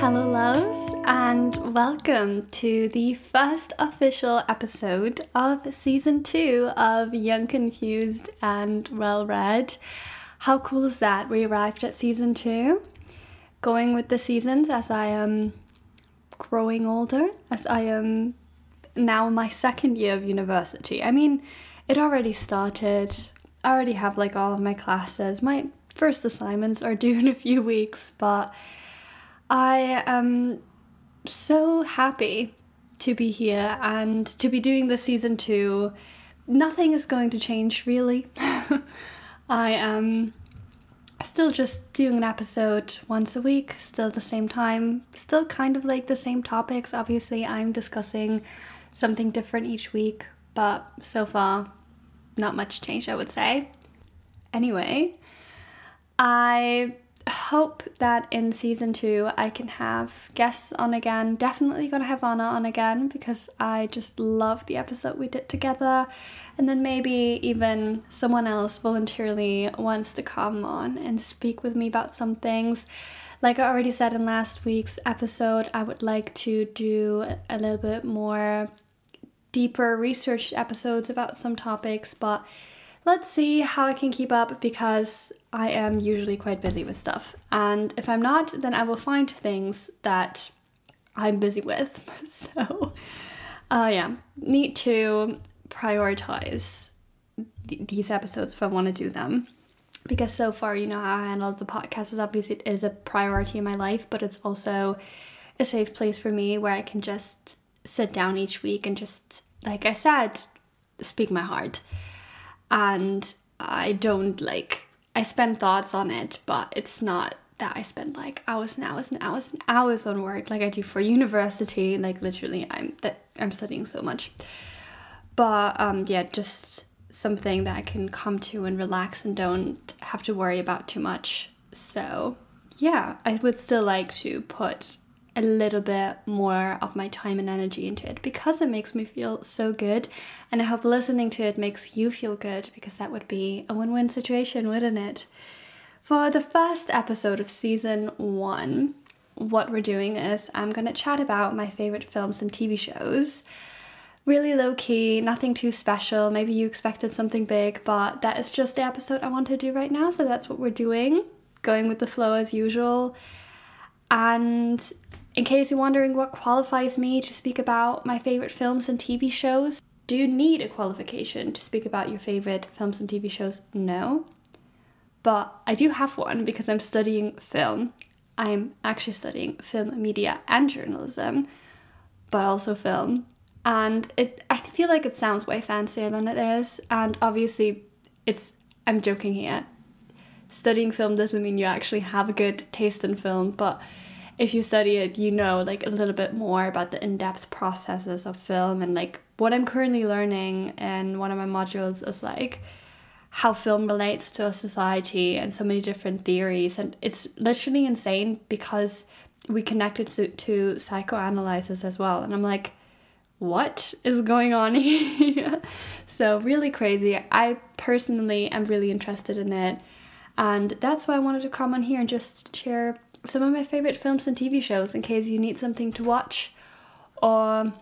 Hello, loves, and welcome to the first official episode of season two of Young, Confused, and Well Read. How cool is that? We arrived at season two, going with the seasons as I am growing older, as I am now in my second year of university. I mean, it already started. I already have like all of my classes. My first assignments are due in a few weeks, but I am so happy to be here and to be doing this season two. Nothing is going to change really. I am still just doing an episode once a week, still the same time, still kind of like the same topics. Obviously, I'm discussing something different each week, but so far, not much change, I would say. Anyway, I hope that in season two I can have guests on again. Definitely gonna have Anna on again because I just love the episode we did together. And then maybe even someone else voluntarily wants to come on and speak with me about some things. Like I already said in last week's episode, I would like to do a little bit more deeper research episodes about some topics, but let's see how I can keep up because I am usually quite busy with stuff. And if I'm not, then I will find things that I'm busy with. So, uh, yeah, need to prioritize th- these episodes if I want to do them. Because so far, you know how I handle the podcast is obviously it is a priority in my life, but it's also a safe place for me where I can just sit down each week and just, like I said, speak my heart. And I don't like I spend thoughts on it, but it's not that I spend like hours and hours and hours and hours on work like I do for university. Like literally, I'm that I'm studying so much. But um, yeah, just something that I can come to and relax and don't have to worry about too much. So yeah, I would still like to put a little bit more of my time and energy into it because it makes me feel so good. And I hope listening to it makes you feel good because that would be a win win situation, wouldn't it? For the first episode of season one, what we're doing is I'm going to chat about my favorite films and TV shows. Really low key, nothing too special. Maybe you expected something big, but that is just the episode I want to do right now, so that's what we're doing. Going with the flow as usual. And in case you're wondering what qualifies me to speak about my favourite films and TV shows, do you need a qualification to speak about your favourite films and TV shows? No. But I do have one because I'm studying film. I'm actually studying film, media, and journalism, but also film. And it I feel like it sounds way fancier than it is. And obviously it's I'm joking here. Studying film doesn't mean you actually have a good taste in film, but if you study it, you know like a little bit more about the in-depth processes of film and like what I'm currently learning in one of my modules is like how film relates to society and so many different theories and it's literally insane because we connected to, to psychoanalysis as well and I'm like what is going on here? so really crazy. I personally am really interested in it and that's why I wanted to come on here and just share some of my favorite films and TV shows in case you need something to watch or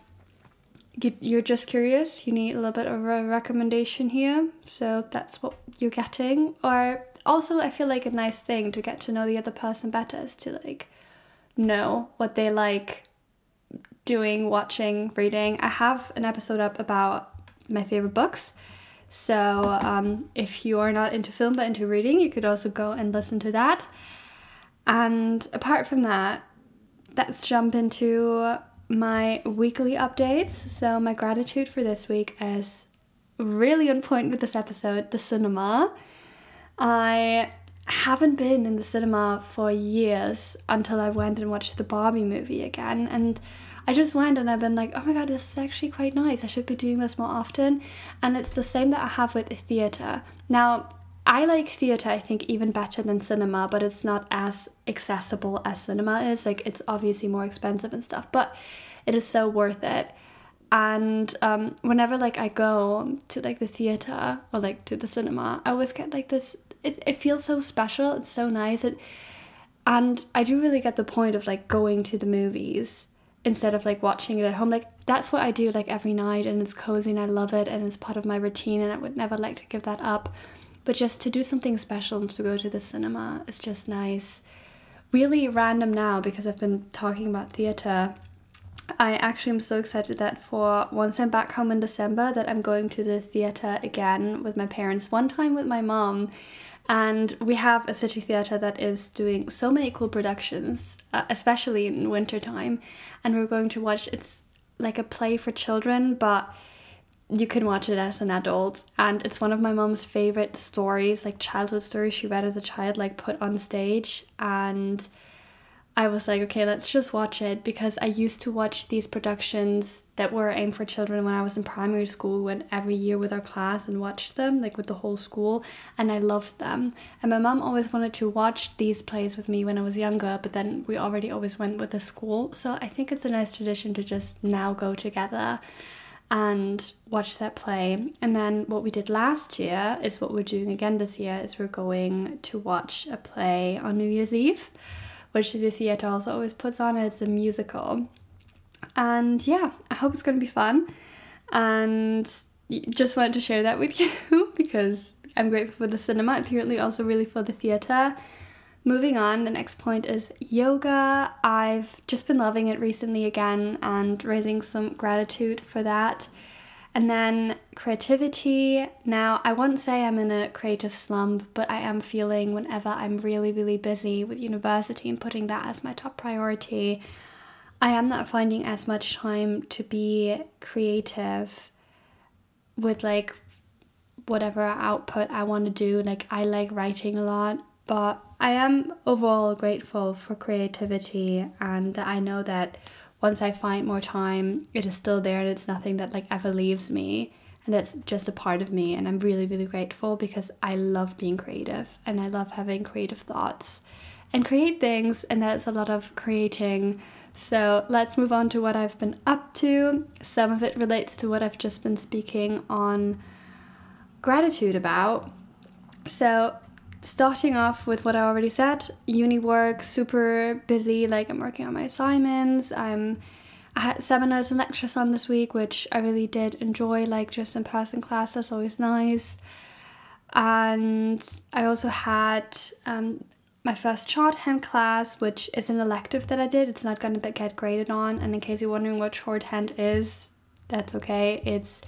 you're just curious, you need a little bit of a recommendation here. So that's what you're getting. Or also, I feel like a nice thing to get to know the other person better is to like know what they like doing, watching, reading. I have an episode up about my favorite books. So um, if you are not into film but into reading, you could also go and listen to that. And apart from that, let's jump into my weekly updates. So, my gratitude for this week is really on point with this episode the cinema. I haven't been in the cinema for years until I went and watched the Barbie movie again. And I just went and I've been like, oh my god, this is actually quite nice. I should be doing this more often. And it's the same that I have with the theatre. Now, I like theatre, I think, even better than cinema, but it's not as accessible as cinema is. Like, it's obviously more expensive and stuff, but it is so worth it. And um, whenever like I go to like the theatre or like to the cinema, I always get like this. It, it feels so special. It's so nice. It and I do really get the point of like going to the movies instead of like watching it at home. Like that's what I do like every night and it's cozy and I love it and it's part of my routine and I would never like to give that up. But just to do something special and to go to the cinema is just nice. Really random now because I've been talking about theatre. I actually am so excited that for once I'm back home in December that I'm going to the theatre again with my parents. One time with my mom and we have a city theatre that is doing so many cool productions, uh, especially in winter time. And we're going to watch it's like a play for children, but you can watch it as an adult. And it's one of my mom's favorite stories, like childhood stories she read as a child, like put on stage. And I was like, okay, let's just watch it because I used to watch these productions that were aimed for children when I was in primary school, went every year with our class and watched them, like with the whole school, and I loved them. And my mom always wanted to watch these plays with me when I was younger, but then we already always went with the school. So I think it's a nice tradition to just now go together and watch that play. And then what we did last year is what we're doing again this year is we're going to watch a play on New Year's Eve which the theatre also always puts on. It's a musical. And yeah, I hope it's going to be fun. And just wanted to share that with you because I'm grateful for the cinema, apparently also really for the theatre. Moving on, the next point is yoga. I've just been loving it recently again and raising some gratitude for that. And then creativity. Now, I won't say I'm in a creative slump, but I am feeling whenever I'm really, really busy with university and putting that as my top priority, I am not finding as much time to be creative with like whatever output I want to do. Like, I like writing a lot, but I am overall grateful for creativity and that I know that once I find more time, it is still there and it's nothing that like ever leaves me. And that's just a part of me. And I'm really, really grateful because I love being creative and I love having creative thoughts and create things. And that's a lot of creating. So let's move on to what I've been up to. Some of it relates to what I've just been speaking on gratitude about. So starting off with what I already said, uni work, super busy. Like I'm working on my assignments. I'm I had seminars and lectures on this week, which I really did enjoy. Like just in person classes, always nice. And I also had um, my first shorthand class, which is an elective that I did. It's not going to get graded on. And in case you're wondering what shorthand is, that's okay. It's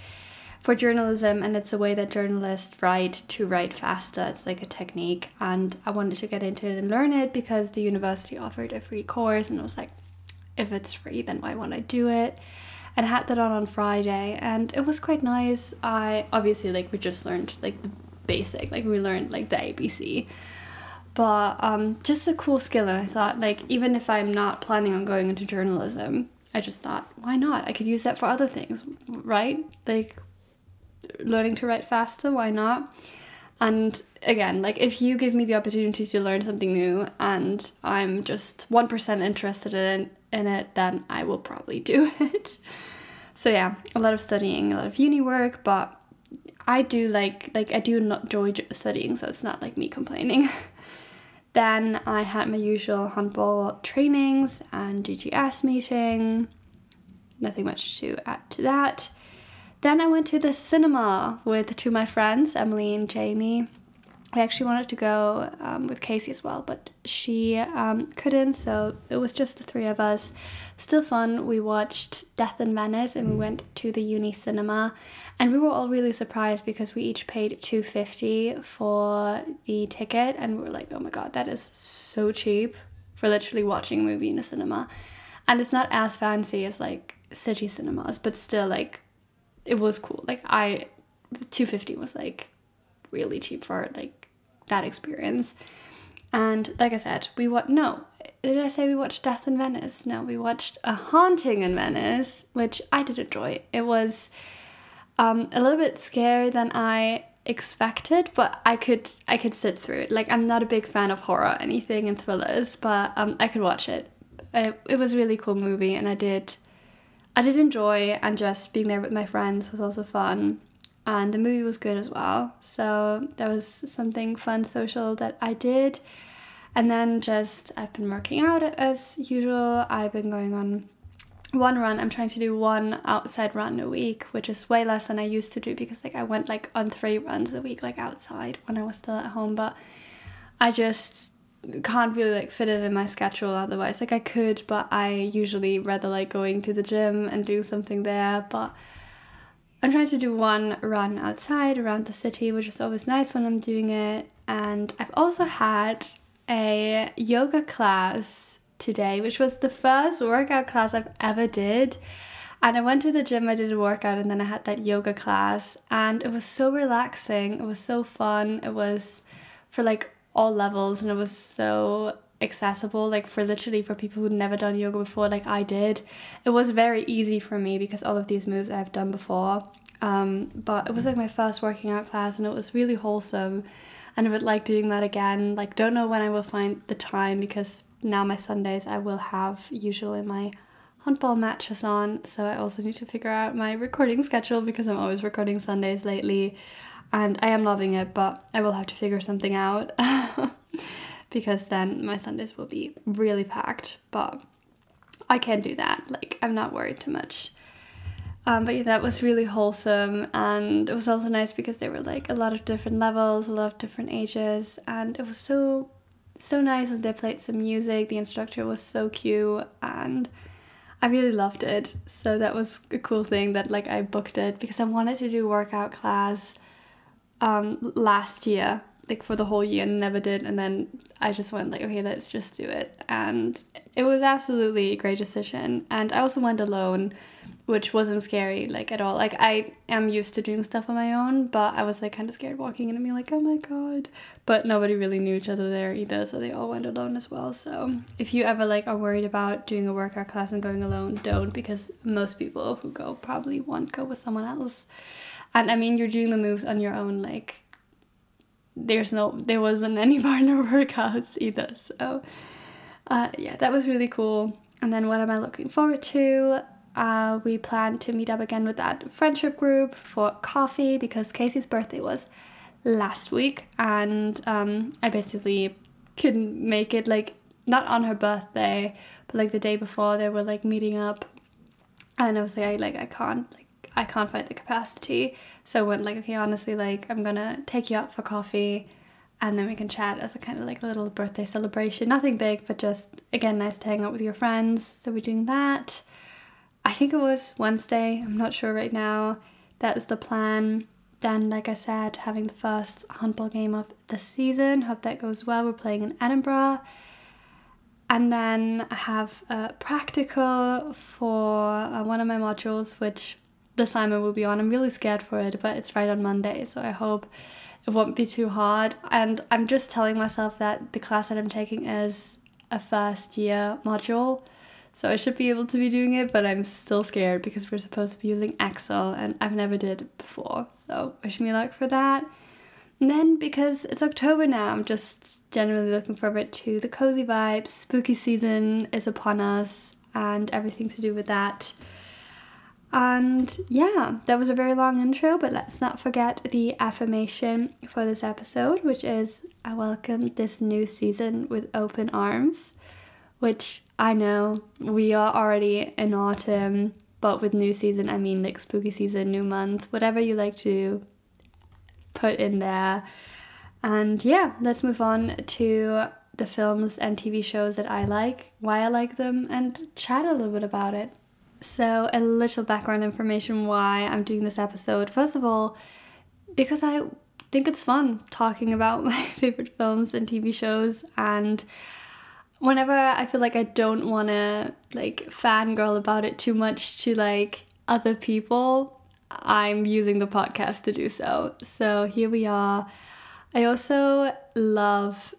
for journalism and it's a way that journalists write to write faster. It's like a technique and I wanted to get into it and learn it because the university offered a free course and I was like, if it's free then why won't I do it? And had that on on Friday and it was quite nice. I obviously like we just learned like the basic, like we learned like the ABC but um, just a cool skill and i thought like even if i'm not planning on going into journalism i just thought why not i could use that for other things right like learning to write faster, why not? And again, like if you give me the opportunity to learn something new and I'm just 1% interested in, in it, then I will probably do it. so yeah, a lot of studying, a lot of uni work, but I do like like I do not enjoy studying, so it's not like me complaining. then I had my usual handball trainings and GGS meeting. Nothing much to add to that. Then I went to the cinema with two of my friends, Emily and Jamie. I actually wanted to go um, with Casey as well, but she um, couldn't, so it was just the three of us. Still fun. We watched Death in Venice and we went to the uni cinema, and we were all really surprised because we each paid two fifty for the ticket, and we were like, "Oh my god, that is so cheap for literally watching a movie in a cinema." And it's not as fancy as like city cinemas, but still like it was cool. Like I 250 was like really cheap for like that experience. And like I said, we what no, did I say we watched Death in Venice? No, we watched A Haunting in Venice, which I did enjoy. It was um, a little bit scarier than I expected, but I could I could sit through it. Like I'm not a big fan of horror, anything and thrillers, but um, I could watch it. it. It was a really cool movie, and I did I did enjoy, and just being there with my friends was also fun. And the movie was good as well. So that was something fun, social that I did. And then just I've been working out as usual. I've been going on one run. I'm trying to do one outside run a week, which is way less than I used to do because like I went like on three runs a week like outside when I was still at home, but I just can't really like fit it in my schedule otherwise. Like I could, but I usually rather like going to the gym and do something there, but I'm trying to do one run outside around the city, which is always nice when I'm doing it. And I've also had a yoga class today, which was the first workout class I've ever did. And I went to the gym, I did a workout, and then I had that yoga class, and it was so relaxing. It was so fun. It was for like all levels, and it was so accessible like for literally for people who'd never done yoga before like I did. It was very easy for me because all of these moves I've done before. Um, but it was like my first working out class and it was really wholesome. And I would like doing that again. Like don't know when I will find the time because now my Sundays I will have usually my handball matches on. So I also need to figure out my recording schedule because I'm always recording Sundays lately and I am loving it but I will have to figure something out because then my Sundays will be really packed but I can do that like I'm not worried too much um, but yeah, that was really wholesome, and it was also nice because there were like a lot of different levels, a lot of different ages, and it was so so nice. And they played some music. The instructor was so cute, and I really loved it. So that was a cool thing that like I booked it because I wanted to do workout class um, last year, like for the whole year, and never did. And then I just went like, okay, let's just do it, and it was absolutely a great decision. And I also went alone which wasn't scary like at all. Like I am used to doing stuff on my own, but I was like kind of scared walking in and being like, oh my god. But nobody really knew each other there either, so they all went alone as well. So if you ever like are worried about doing a workout class and going alone, don't because most people who go probably won't go with someone else. And I mean, you're doing the moves on your own. Like there's no, there wasn't any partner workouts either. So uh, yeah, that was really cool. And then what am I looking forward to? uh, we plan to meet up again with that friendship group for coffee because Casey's birthday was last week and um, I basically couldn't make it like not on her birthday but like the day before they were like meeting up and I was like I like I can't I can't find the capacity so I went like okay honestly like I'm gonna take you out for coffee and then we can chat as a kind of like a little birthday celebration nothing big but just again nice to hang out with your friends so we're doing that I think it was Wednesday, I'm not sure right now. That is the plan. Then, like I said, having the first handball game of the season. Hope that goes well. We're playing in Edinburgh. And then I have a practical for uh, one of my modules, which the Simon will be on. I'm really scared for it, but it's right on Monday, so I hope it won't be too hard. And I'm just telling myself that the class that I'm taking is a first year module. So I should be able to be doing it, but I'm still scared because we're supposed to be using Excel and I've never did before. So wish me luck for that. And then because it's October now, I'm just generally looking forward to the cozy vibes. Spooky season is upon us and everything to do with that. And yeah, that was a very long intro, but let's not forget the affirmation for this episode, which is I welcome this new season with open arms which I know we are already in autumn, but with new season, I mean like spooky season, new month, whatever you like to put in there. And yeah, let's move on to the films and TV shows that I like, why I like them, and chat a little bit about it. So, a little background information why I'm doing this episode. First of all, because I think it's fun talking about my favorite films and TV shows and whenever I feel like I don't want to like fangirl about it too much to like other people, I'm using the podcast to do so. So here we are. I also love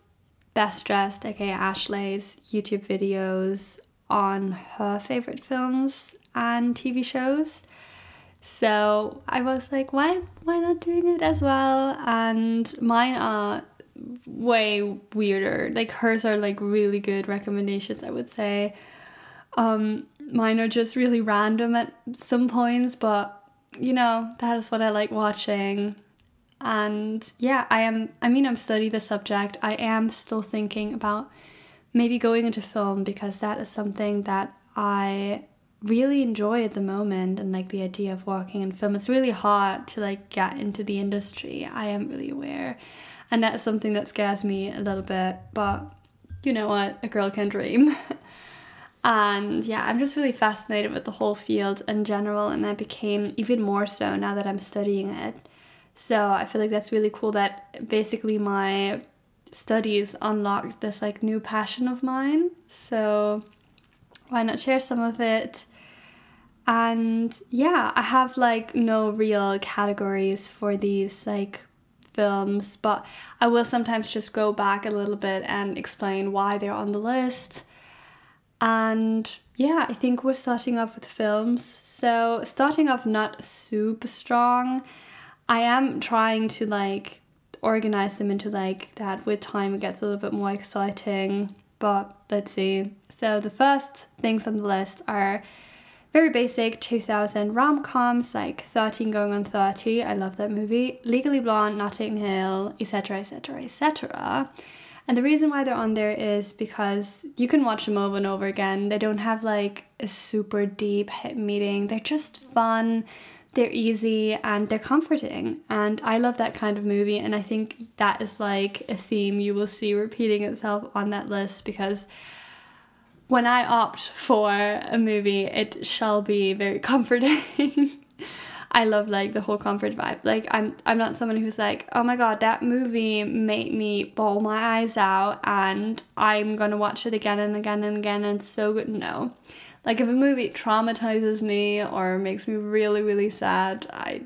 Best Dressed, aka Ashley's YouTube videos on her favorite films and TV shows. So I was like, why why not doing it as well? And mine are way weirder. Like hers are like really good recommendations, I would say. Um, mine are just really random at some points, but you know, that is what I like watching. and yeah, I am I mean I'm studying the subject. I am still thinking about maybe going into film because that is something that I really enjoy at the moment and like the idea of working in film. It's really hard to like get into the industry. I am really aware. And that's something that scares me a little bit, but you know what? A girl can dream. and yeah, I'm just really fascinated with the whole field in general, and I became even more so now that I'm studying it. So I feel like that's really cool that basically my studies unlocked this like new passion of mine. So why not share some of it? And yeah, I have like no real categories for these like films, but I will sometimes just go back a little bit and explain why they're on the list. And yeah, I think we're starting off with films. So, starting off not super strong. I am trying to like organize them into like that with time it gets a little bit more exciting. But let's see. So, the first things on the list are very basic 2000 rom coms like 13 Going on 30. I love that movie. Legally Blonde, Notting Hill, etc., etc., etc. And the reason why they're on there is because you can watch them over and over again. They don't have like a super deep hit meeting, they're just fun. They're easy and they're comforting. And I love that kind of movie. And I think that is like a theme you will see repeating itself on that list because when I opt for a movie, it shall be very comforting. I love like the whole comfort vibe. Like I'm I'm not someone who's like, "Oh my god, that movie made me bawl my eyes out and I'm going to watch it again and again and again and it's so good." No. Like if a movie traumatizes me or makes me really really sad, I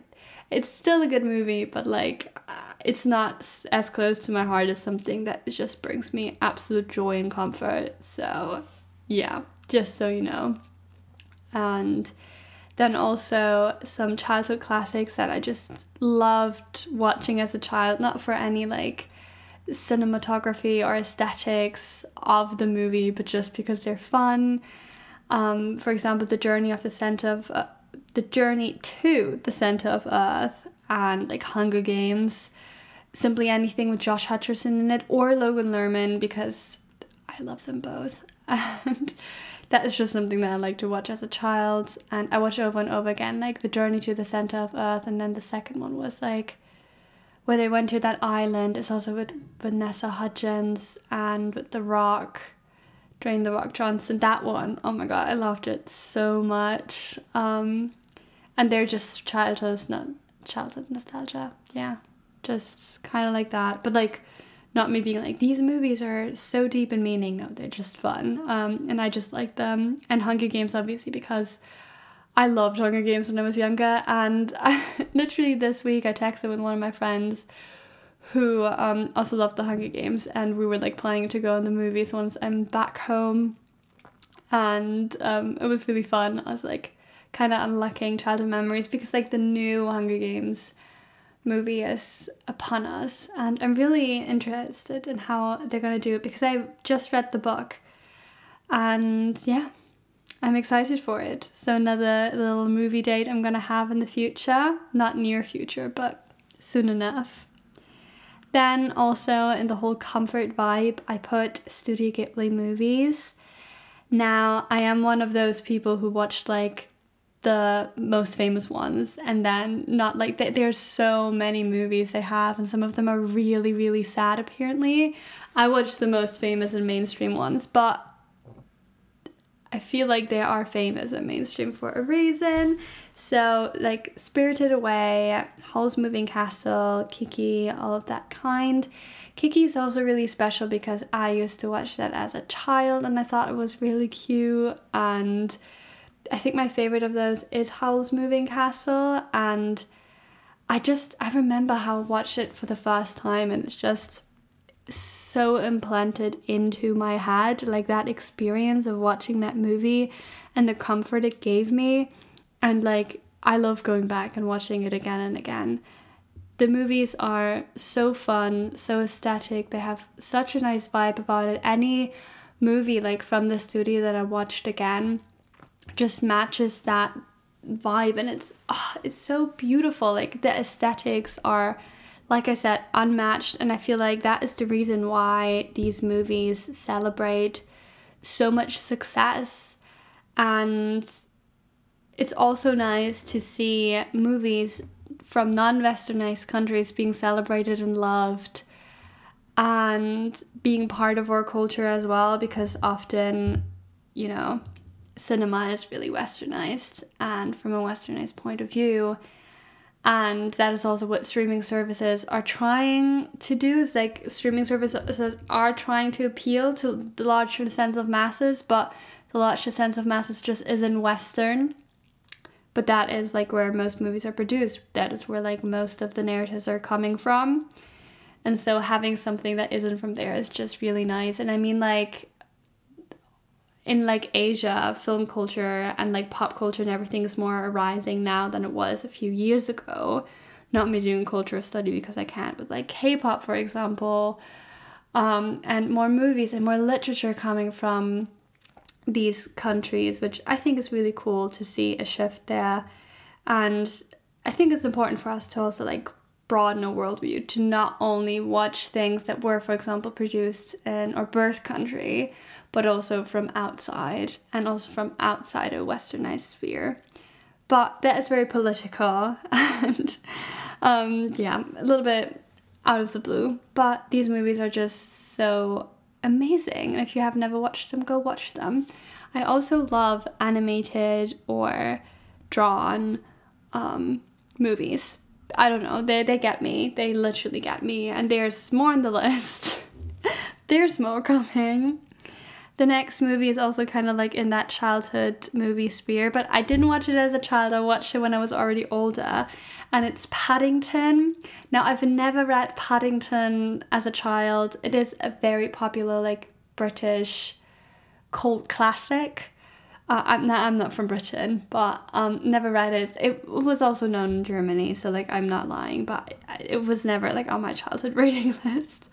it's still a good movie, but like uh, it's not as close to my heart as something that just brings me absolute joy and comfort. So, yeah, just so you know. And then also some childhood classics that I just loved watching as a child, not for any like cinematography or aesthetics of the movie, but just because they're fun. Um, for example, the journey of the center of uh, the journey to the center of Earth and like Hunger Games, simply anything with Josh Hutcherson in it or Logan Lerman because I love them both. and that is just something that I like to watch as a child. And I watch over and over again like the journey to the center of earth and then the second one was like where they went to that island. It's also with Vanessa Hudgens and with The Rock Dwayne The Rock Johnson that one oh my god I loved it so much. Um and they're just childhood not childhood nostalgia yeah. Just kind of like that but like not me being like these movies are so deep in meaning. No they're just fun um, and i just like them and hunger games obviously because i loved hunger games when i was younger and I, literally this week i texted with one of my friends who um, also loved the hunger games and we were like planning to go in the movies once i'm back home. And um, it was really fun. I was like kind of unlocking childhood memories because like the new hunger games movie is upon us and I'm really interested in how they're to do it because I just read the book. And yeah I'm excited for it. So another little movie date I'm to have in the future. Not near future but soon enough then also in the whole comfort vibe I put Studio Ghibli movies. Now I am one of those people who watched like the most famous ones and then not like they, there's so many movies they have and some of them are really really sad apparently. I watched the most famous and mainstream ones but i feel like they are famous and mainstream for a reason so like spirited away howl's moving castle kiki all of that kind. Kiki is also really special because i used to watch that as a child and i thought it was really cute. And I think my favorite of those is Howl's Moving Castle, and I just I remember how I watched it for the first time, and it's just so implanted into my head like that experience of watching that movie and the comfort it gave me and like I love going back and watching it again and again. The movies are so fun, so aesthetic. They have such a nice vibe about it. Any movie like from the studio that I watched again, just matches that vibe and it's oh, it's so beautiful like the aesthetics are like I said, unmatched. And I feel like that is the reason why these movies celebrate so much success. And it's also nice to see movies from non westernized countries being celebrated and loved and being part of our culture as well because often, you know, cinema is really westernized and from a westernized point of view. And that is also what streaming services are trying to do is like streaming services are trying to appeal to the larger sense of masses but the larger sense of masses just isn't western but that is like where most movies are produced. That is where like most of the narratives are coming from. And so having something that isn't from there is just really nice. And i mean like in like Asia, film culture and like pop culture and everything is more arising now than it was a few years ago. Not me doing culture study because I can't, but like K-pop, for example, um, and more movies and more literature coming from these countries, which I think is really cool to see a shift there. And I think it's important for us to also like broaden our worldview to not only watch things that were, for example, produced in our birth country, but also from outside and also from outside a westernized sphere. But that is very political and um, yeah, a little bit out of the blue. But these movies are just so amazing. And if you have never watched them, go watch them. I also love animated or drawn um, movies. I don't know, they, they get me. They literally get me. And there's more on the list. there's more coming. The next movie is also kind of like in that childhood movie sphere, but I didn't watch it as a child. I watched it when I was already older, and it's Paddington. Now, I've never read Paddington as a child. It is a very popular, like, British cult classic. Uh, I'm not I'm not from Britain, but um, never read it. It was also known in Germany, so like I'm not lying, but it was never like on my childhood reading list.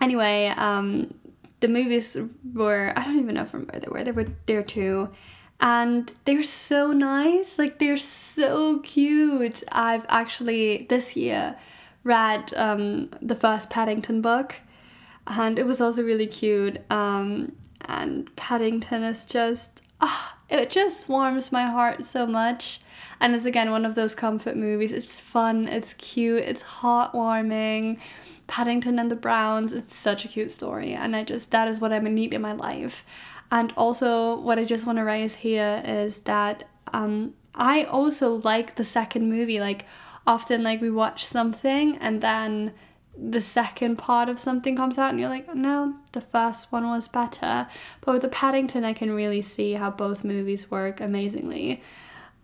Anyway, um, the movies were I don't even know from where they were. They were there too. And they're so nice. Like they're so cute. I've actually this year read um, the first Paddington book and it was also really cute. Um, and Paddington is just ah, it just warms my heart so much. And it's again one of those comfort movies. It's fun, it's cute, it's heartwarming. Paddington and the Browns. It's such a cute story, and I just that is what I'm in need in my life. And also, what I just want to raise here is that um, I also like the second movie. Like, often, like we watch something and then the second part of something comes out, and you're like, no, the first one was better. But with the Paddington, I can really see how both movies work amazingly.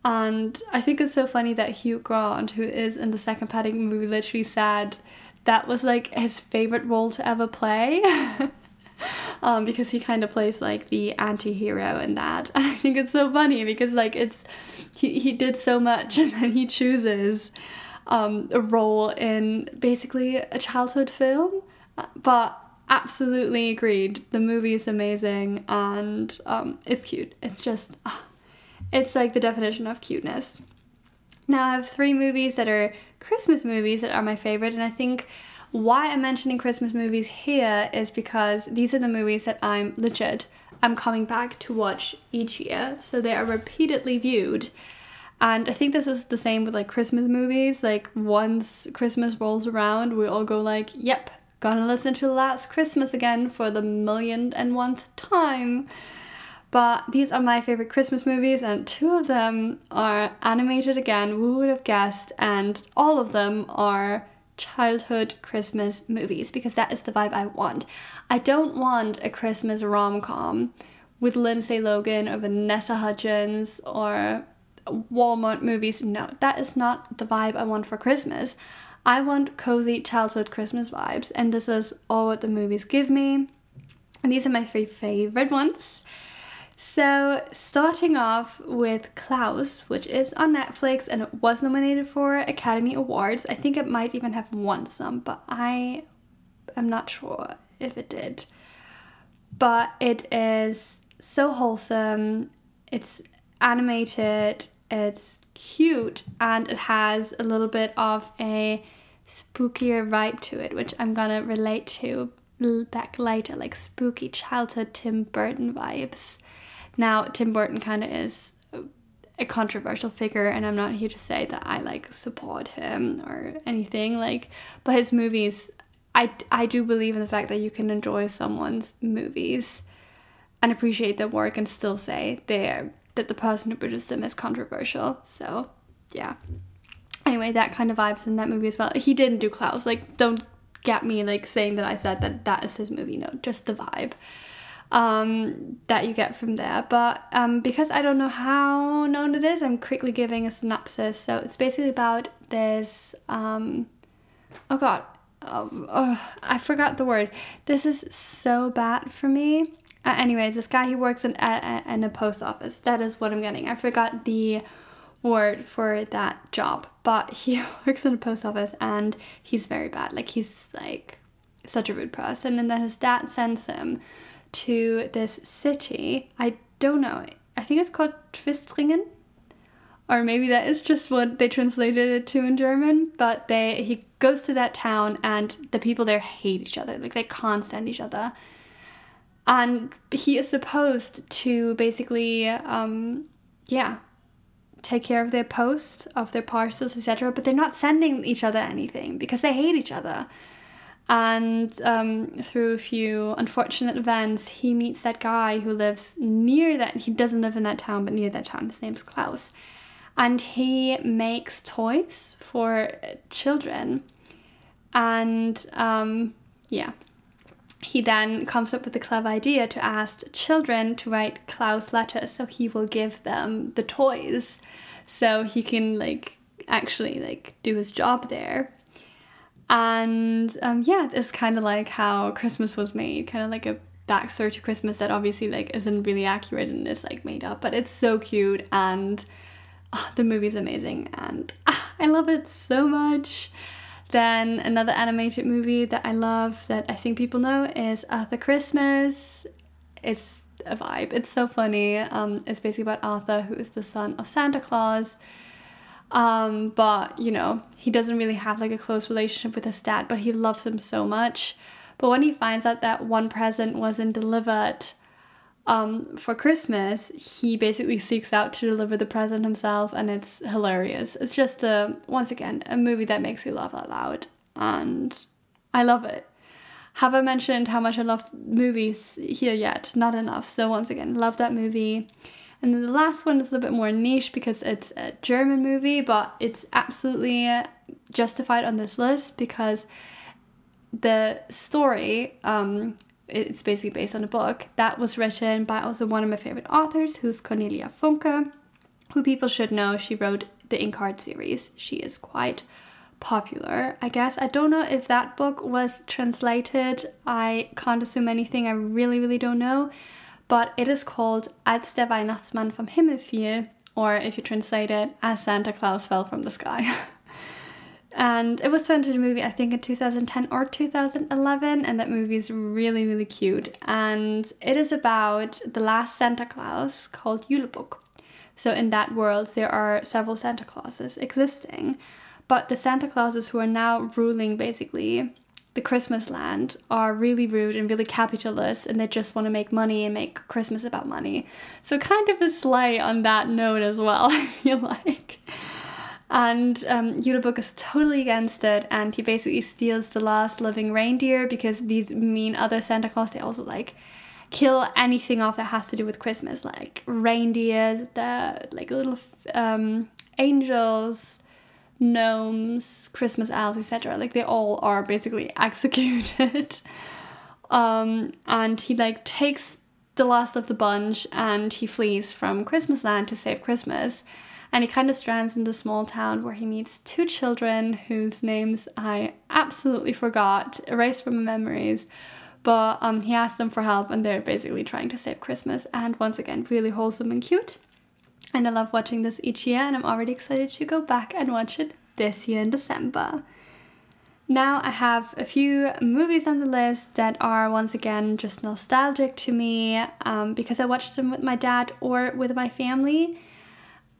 And I think it's so funny that Hugh Grant, who is in the second Paddington movie, literally said that was like his favorite role to ever play. um, because he kind of plays like the anti-hero in that. I think it's so funny because like it's he, he did so much and then he chooses um, a role in basically a childhood film. But absolutely agreed. The movie is amazing and um, it's cute. It's just, uh, it's like the definition of cuteness. Now, I have three movies that are Christmas movies that are my favorite, and I think why I'm mentioning Christmas movies here is because these are the movies that I'm legit I'm coming back to watch each year. So they are repeatedly viewed. And I think this is the same with like Christmas movies. Like once Christmas rolls around, we all go like, "Yep, gonna listen to Last Christmas again for the million and one time." But these are my favorite Christmas movies, and two of them are animated again, who would have guessed, and all of them are childhood Christmas movies because that is the vibe I want. I don't want a Christmas rom com with Lindsay Lohan or Vanessa Hudgens or Walmart movies. No, that is not the vibe I want for Christmas. I want cozy childhood Christmas vibes, and this is all what the movies give me. And these are my three favorite ones. So, starting off with Klaus, which is on Netflix and it was nominated for Academy Awards. I think it might even have won some, but I am not sure if it did. But it is so wholesome, it's animated, it's cute, and it has a little bit of a spookier vibe to it, which I'm gonna relate to back later, like spooky childhood Tim Burton vibes. Now, Tim Burton kind of is a controversial figure, and I'm not here to say that I like support him or anything. Like, but his movies, I I do believe in the fact that you can enjoy someone's movies and appreciate their work and still say they're that the person who produced them is controversial. So, yeah. Anyway, that kind of vibes in that movie as well. He didn't do Klaus. Like, don't get me like saying that I said that that is his movie. No, just the vibe um, that you get from there. But um, because I don't know how known it is, I'm quickly giving a synopsis. So it's basically about this. Um, oh God. Oh, oh, I forgot the word. This is so bad for me. Uh, anyways, this guy he works in a, in a post office. That is what I'm getting. I forgot the word for that job, but he works in a post office and he's very bad. Like he's like such a rude person, and then his dad sends him to this city. I don't know. I think it's called Twistringen. Or maybe that is just what they translated it to in German. But they he goes to that town and the people there hate each other. Like they can't stand each other. And he is supposed to basically um yeah take care of their post, of their parcels, etc. But they're not sending each other anything because they hate each other. And um, through a few unfortunate events, he meets that guy who lives near that. He doesn't live in that town, but near that town. His name's Klaus. And he makes toys for children. And um, yeah, he then comes up with the clever idea to ask children to write Klaus letters so he will give them the toys so he can like actually like do his job there and um, yeah, it's kind of like how Christmas was made, kind of like a backstory to Christmas that obviously like isn't really accurate and is like made up, but it's so cute and oh, the movie's amazing and ah, I love it so much. Then another animated movie that I love that I think people know is Arthur Christmas. It's a vibe. It's so funny. Um, it's basically about Arthur, who is the son of Santa Claus um, but you know, he doesn't really have like a close relationship with his dad, but he loves him so much. But when he finds out that one present wasn't delivered um, for Christmas, he basically seeks out to deliver the present himself, and it's hilarious. It's just a once again a movie that makes you laugh out loud, and I love it. Have I mentioned how much I love movies here yet? Not enough. So once again, love that movie. And then the last one is a little bit more niche because it's a German movie, but it's absolutely justified on this list because the story, um, it's basically based on a book that was written by also one of my favorite authors, who's Cornelia Funke, who people should know. She wrote the Inkheart series. She is quite popular, I guess. I don't know if that book was translated. I can't assume anything. I really, really don't know but it is called Als der Weihnachtsmann vom Himmel fiel, or if you translate it, As Santa Claus Fell from the Sky. and it was turned into a movie, I think, in 2010 or 2011, and that movie is really, really cute. And it is about the last Santa Claus called Julebukk. So in that world, there are several Santa Clauses existing, but the Santa Clauses who are now ruling basically the Christmas land are really rude and really capitalist and they just want to make money and make Christmas about money. So, kind of a slight on that note as well, I feel like. And um, Julebukk is totally against it and he basically steals the last living reindeer because these mean other Santa Claus, they also like kill anything off that has to do with Christmas, like reindeers, the like little um, angels gnomes, Christmas elves, etc. Like they all are basically executed. um, and he like takes the last of the bunch and he flees from Christmas land to save Christmas. And he kind of strands in the small town where he meets two children whose names I absolutely forgot, erased from my memories. But um, he asks them for help and they're basically trying to save Christmas. And once again, really wholesome and cute. And I love watching this each year, and I'm already excited to go back and watch it this year in December. Now I have a few movies on the list that are once again just nostalgic to me um, because I watched them with my dad or with my family.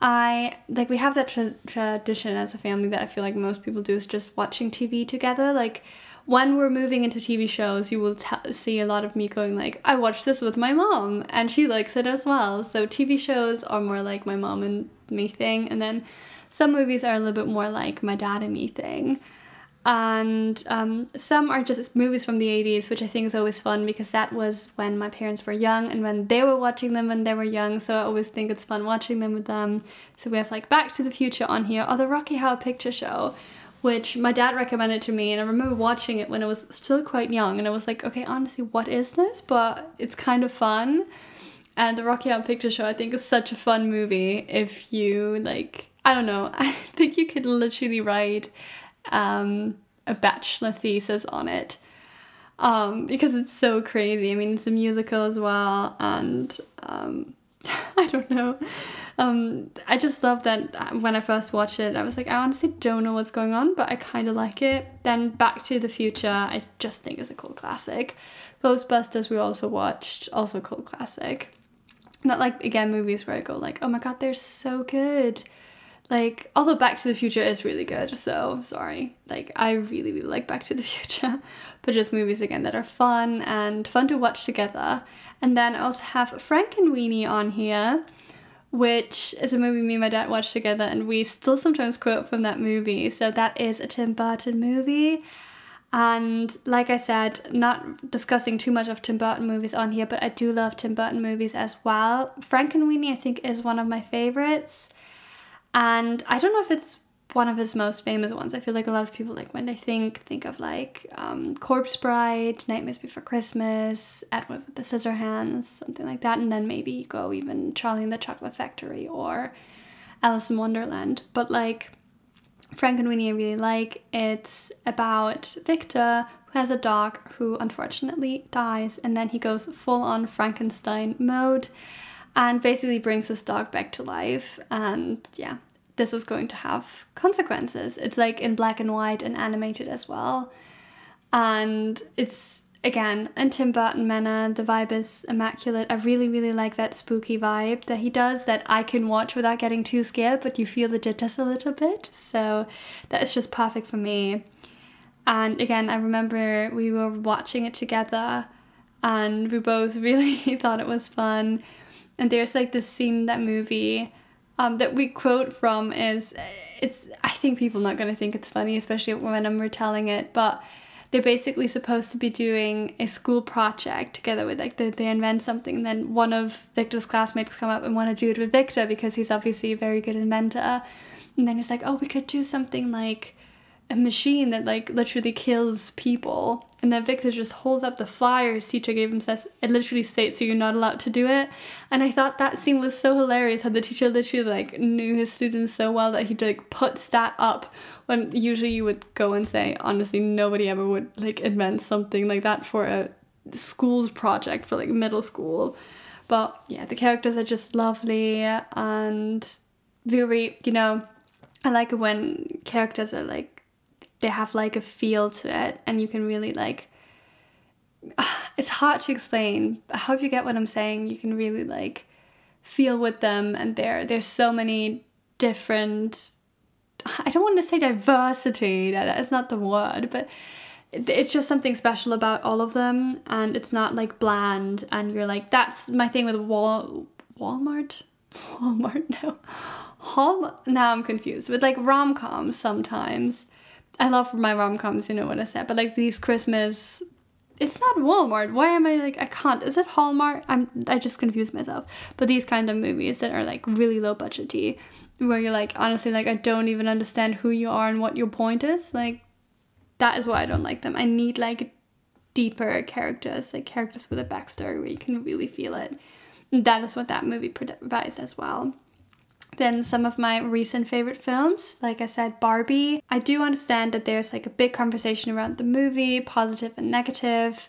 I like we have that tra- tradition as a family that I feel like most people do is just watching TV together. Like when we're moving into TV shows, you will t- see a lot of me going like, "I watched this with my mom, and she likes it as well." So TV shows are more like my mom and me thing, and then some movies are a little bit more like my dad and me thing. And um, some are just movies from the 80s which i think is always fun because that was when my parents were young and when they were watching them when they were young so i always think it's fun watching them with them. So we have like back to the future on here or the rocky horror picture show which my dad recommended to me and i remember watching it when i was still quite young and i was like okay honestly what is this? But it's kind of fun. And the rocky horror picture show i think is such a fun movie if you like i don't know i think you could literally write um, a bachelor thesis on it. Um, because it's so crazy. I mean, it's a musical as well, and um, I don't know. Um, I just love that when I first watched it, I was like, I honestly don't know what's going on, but I kind of like it. Then Back to the Future, I just think is a cool classic. Ghostbusters, we also watched, also cool classic. Not like again movies where I go like, oh my god, they're so good. Like, although Back to the Future is really good, so sorry. Like, I really, really like Back to the Future. But just movies again that are fun and fun to watch together. And then I also have Frankenweenie on here, which is a movie me and my dad watched together, and we still sometimes quote from that movie. So that is a Tim Burton movie. And like I said, not discussing too much of Tim Burton movies on here, but I do love Tim Burton movies as well. Frankenweenie, I think, is one of my favorites. And I don't know if it's one of his most famous ones. I feel like a lot of people like when they think think of like um, Corpse Bride, Nightmares Before Christmas, Edward with the Scissorhands, something like that, and then maybe you go even Charlie and the Chocolate Factory or Alice in Wonderland. But like Frankenweenie, I really like. It's about Victor who has a dog who unfortunately dies, and then he goes full on Frankenstein mode and basically brings his dog back to life. And yeah, this is going to have consequences. It's like in black and white and animated as well. And it's again in Tim Burton manner, the vibe is immaculate. I really, really like that spooky vibe that he does that I can watch without getting too scared, but you feel the jitters a little bit. So that is just perfect for me. And again, I remember we were watching it together and we both really thought it was fun and there's like this scene in that movie um, that we quote from is it's I think people not gonna think it's funny, especially when I'm retelling it, but they're basically supposed to be doing a school project together with like they, they invent something and then one of Victor's classmates come up and want to do it with Victor because he's obviously a very good inventor. And then he's like, oh, we could do something like a machine that like literally kills people and then Victor just holds up the flyer. His teacher gave him says it literally states so you're not allowed to do it. And I thought that scene was so hilarious how the teacher literally like knew his students so well that he like puts that up when usually you would go and say honestly nobody ever would like invent something like that for a school's project for like middle school. But yeah the characters are just lovely and very you know I like it when characters are like they have like a feel to it and you can really like it's hard to explain. I hope you get what i'm saying. You can really like feel with them and there there's so many different i don't want to say diversity that is not the word but it's just something special about all of them and it's not like bland and you're like that's my thing with wall walmart? Walmart no Hall now i'm confused. With like rom-coms sometimes I love my rom coms, you know what I said, but like these Christmas, it's not Walmart. Why am I like I can't? Is it Hallmark? I'm I just confuse myself. But these kind of movies that are like really low budgety, where you're like honestly like I don't even understand who you are and what your point is. Like that is why I don't like them. I need like deeper characters, like characters with a backstory where you can really feel it. And that is what that movie provides as well than some of my recent favorite films. Like I said, Barbie. I do understand that there's like a big conversation around the movie, positive and negative.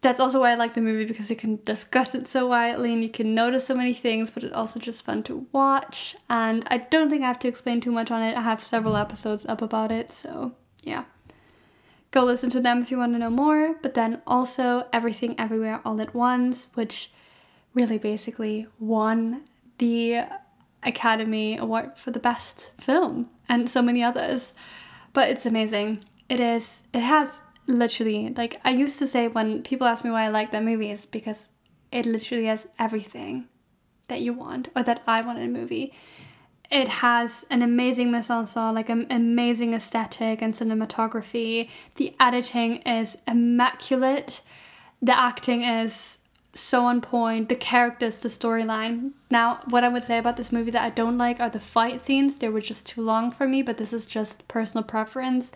That's also why I like the movie because you can discuss it so widely and you can notice so many things, but it's also just fun to watch. And I don't think I have to explain too much on it. I have several episodes up about it, so yeah. Go listen to them if you want to know more, but then also Everything Everywhere All at Once, which really basically won the Academy Award for the best film and so many others. But it's amazing. It is it has literally like I used to say when people ask me why I like that movie is because it literally has everything that you want or that I want in a movie. It has an amazing mise en scène, like an amazing aesthetic and cinematography. The editing is immaculate. The acting is so on point. The characters, the storyline. Now, what I would say about this movie that I don't like are the fight scenes. They were just too long for me, but this is just personal preference.